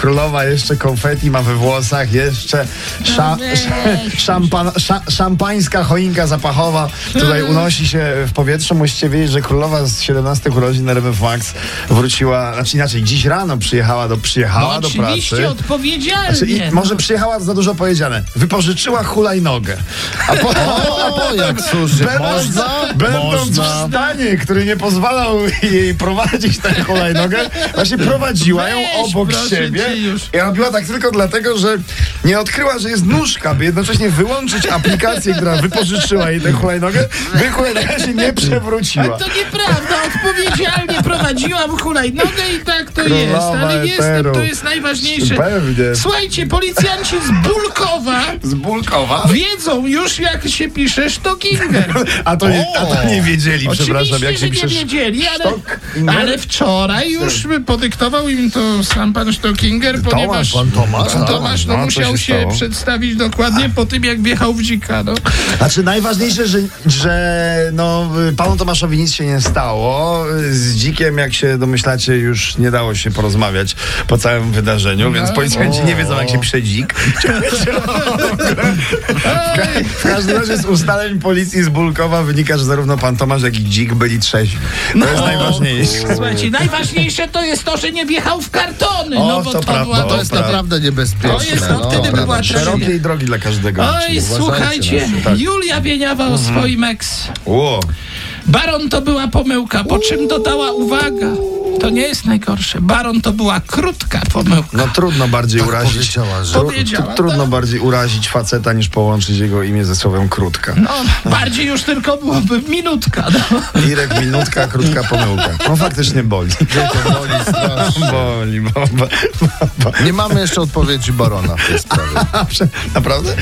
królowa jeszcze konfetti ma we włosach, jeszcze sza, No szampan, sza, szampańska choinka zapachowa tutaj unosi się w powietrzu. Musicie wiedzieć, że królowa z 17 urodzin na RMF Max wróciła, znaczy inaczej, dziś rano przyjechała do, przyjechała No do oczywiście, pracy. odpowiedzialnie. Znaczy, i, no. może przyjechała za dużo powiedziane. Wypożyczyła hulajnogę. A po, O, jak służy. Będąc, Można? będąc Można. w stanie, który nie pozwalał jej prowadzić tę hulajnogę, właśnie prowadziła ją obok siebie cię już. i robiła tak tylko dlatego, że nie odkryła, że jest nóżka, by jednocześnie wyłączyć aplikację, która wypożyczyła jej tę hulajnogę, by hulajnoga się nie przewróciła. To nieprawda, odpowiedzialnie prowadziłam hulajnogę i tak to jest, Królowa ale jestem, eteru. to jest najważniejsze. Pewnie. Słuchajcie, policjanci z Bulkowa Z Bulkowa. wiedzą już jak się pisze Stockinger. A to, nie, a to nie wiedzieli, przepraszam, jak się że nie pisze. wiedzieli, ale, ale wczoraj już podyktował im to sam pan Stockinger, ponieważ pan Tomasz, pan tak. Tomasz no, No, musiał się się, przedstawić dokładnie po tym, jak wjechał w dzika. No. Znaczy najważniejsze, że, że no, panu Tomaszowi nic się nie stało. Z dzikiem, jak się domyślacie, już nie dało się porozmawiać po całym wydarzeniu, więc policjanci nie wiedzą, jak się pisze dzik. W każdym razie z ustaleń policji z Bulkowa wynika, że zarówno pan Tomasz, jak i dzik byli trzeźwi. To jest najważniejsze. Słuchajcie, najważniejsze to jest to, że nie wjechał w kartony, O, no bo to to, prawda, była To jest naprawdę niebezpieczne. To jest, no, wtedy by była. Szerokiej drogi dla każdego. Oj, słuchajcie, Tak. Julia Wieniawa o swoim ex. O, Baron to była pomyłka, po czym dodała uwaga. To nie jest najgorsze. Baron to była krótka pomyłka. no trudno bardziej urazić. powiedziała, że- Tru- Powiedziała, tru- Trudno tak. bardziej urazić faceta, niż połączyć jego imię ze słowem krótka. No, bardziej już tylko byłoby minutka. No. Irek, minutka, krótka pomyłka. No faktycznie boli. To boli strasznie. Boli, bo, bo, bo, Nie mamy jeszcze odpowiedzi barona w tej sprawie. Naprawdę?